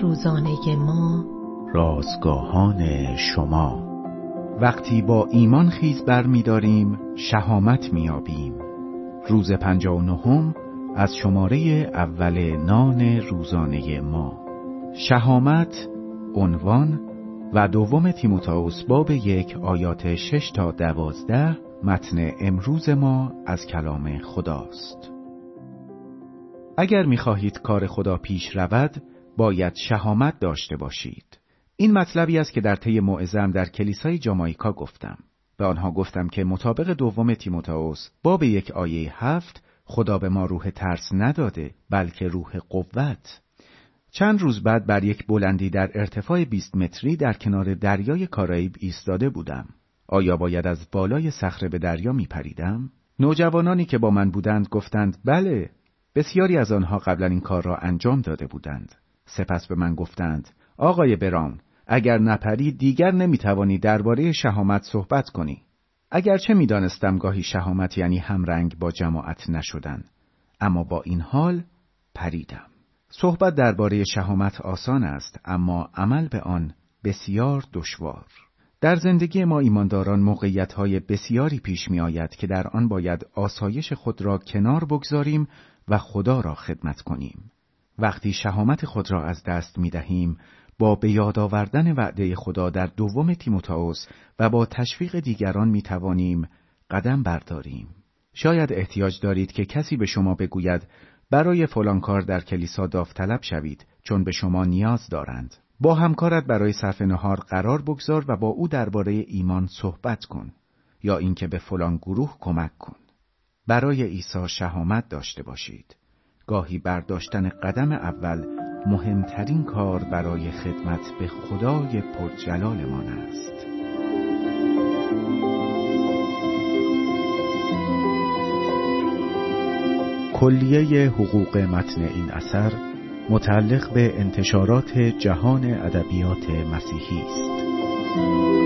روزانه ما. رازگاهان شما. وقتی با ایمان خیز بر می داریم شهامت می آبیم روز پنجا و نهم از شماره اول نان روزانه ما. شهامت عنوان و دوم تیموتائوس باب یک آیات شش تا دوازده متن امروز ما از کلام خداست. اگر می‌خواهید کار خدا پیش رود باید شهامت داشته باشید. این مطلبی است که در طی موعظه‌ام در کلیسای جامائیکا گفتم. به آنها گفتم که مطابق دوم تیموتائوس باب یک آیه هفت خدا به ما روح ترس نداده بلکه روح قوت. چند روز بعد بر یک بلندی در ارتفاع 20 متری در کنار دریای کارائیب ایستاده بودم. آیا باید از بالای صخره به دریا می پریدم؟ نوجوانانی که با من بودند گفتند بله بسیاری از آنها قبلا این کار را انجام داده بودند. سپس به من گفتند آقای براون اگر نپری دیگر نمی‌توانی درباره شهامت صحبت کنی. اگرچه می‌دانستم گاهی شهامت یعنی همرنگ با جماعت نشدن. اما با این حال پریدم. صحبت درباره شهامت آسان است اما عمل به آن بسیار دشوار. در زندگی ما ایمانداران موقعیت های بسیاری پیش می آید که در آن باید آسایش خود را کنار بگذاریم و خدا را خدمت کنیم. وقتی شهامت خود را از دست می دهیم با به یاد آوردن وعده خدا در دوم تیموتائوس و با تشویق دیگران می توانیم قدم برداریم. شاید احتیاج دارید که کسی به شما بگوید برای فلان کار در کلیسا داوطلب شوید چون به شما نیاز دارند. با همکارت برای صرف نهار قرار بگذار و با او درباره ایمان صحبت کن یا اینکه به فلان گروه کمک کن. برای عیسی شهامت داشته باشید. گاهی برداشتن قدم اول مهمترین کار برای خدمت به خدای پرجلالمان است. کلیه حقوق متن این اثر متعلق به انتشارات جهان ادبیات مسیحی است.